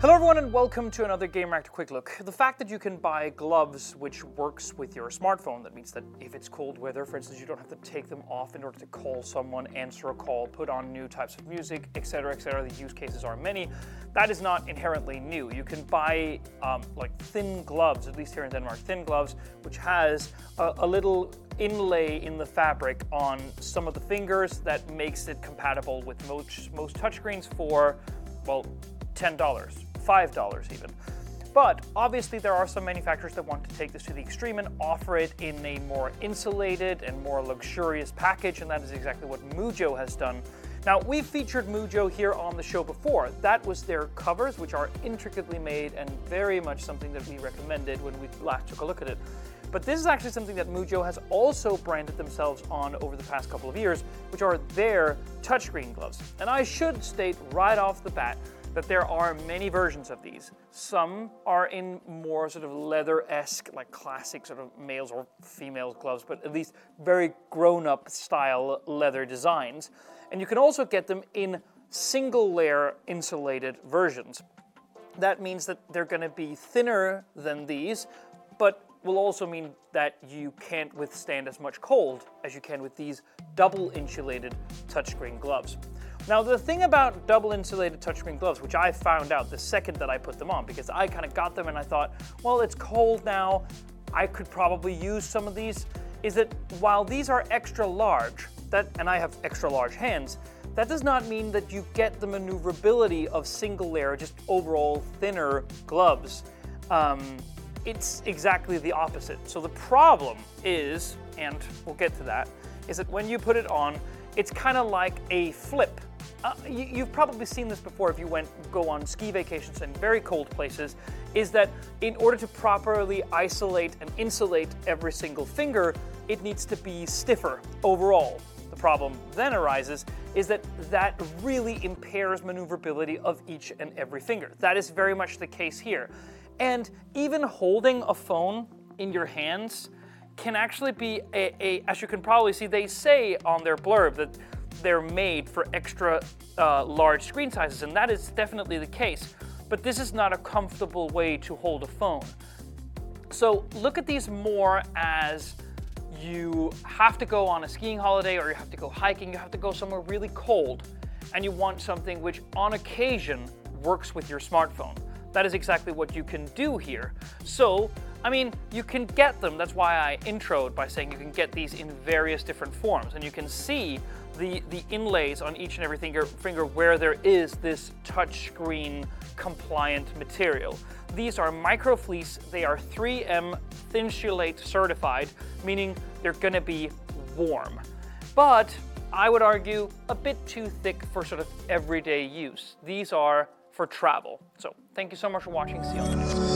Hello everyone and welcome to another Gamereactor Quick Look. The fact that you can buy gloves which works with your smartphone, that means that if it's cold weather, for instance, you don't have to take them off in order to call someone, answer a call, put on new types of music, etc., etc. The use cases are many. That is not inherently new. You can buy um, like thin gloves, at least here in Denmark, thin gloves, which has a, a little inlay in the fabric on some of the fingers that makes it compatible with most, most touchscreens for, well, $10. $5 even. But obviously, there are some manufacturers that want to take this to the extreme and offer it in a more insulated and more luxurious package, and that is exactly what Mujjo has done. Now, we've featured Mujjo here on the show before. That was their covers, which are intricately made and very much something that we recommended when we last took a look at it. But this is actually something that Mujjo has also branded themselves on over the past couple of years, which are their touchscreen gloves. And I should state right off the bat that there are many versions of these. Some are in more sort of leather-esque, like classic sort of males or females gloves, but at least very grown-up style leather designs. And you can also get them in single layer insulated versions. That means that they're going to be thinner than these, but will also mean that you can't withstand as much cold as you can with these double insulated touchscreen gloves. Now, the thing about double insulated touchscreen gloves, which I found out the second that I put them on, because I kind of got them and I thought, well, it's cold now, I could probably use some of these, is that while these are extra large, that, and I have extra large hands, that does not mean that you get the maneuverability of single layer, just overall thinner gloves. Um, it's exactly the opposite. So the problem is, and we'll get to that, is that when you put it on, it's kind of like a flip. Uh, you, have probably seen this before if you went go on ski vacations in very cold places, is that in order to properly isolate and insulate every single finger, it needs to be stiffer overall. The problem then arises is that that really impairs maneuverability of each and every finger. That is very much the case here. And even holding a phone in your hands can actually be a, a, as you can probably see, they say on their blurb that they're made for extra uh, large screen sizes, and that is definitely the case. But this is not a comfortable way to hold a phone. So look at these more as you have to go on a skiing holiday or you have to go hiking, you have to go somewhere really cold, and you want something which on occasion works with your smartphone. That is exactly what you can do here. So I mean, you can get them. That's why I introed by saying you can get these in various different forms. And you can see the, the inlays on each and every finger, finger where there is this touchscreen compliant material. These are microfleece. They are 3M Thinsulate certified, meaning they're going to be warm. But I would argue a bit too thick for sort of everyday use. These are for travel. So thank you so much for watching. See you on the next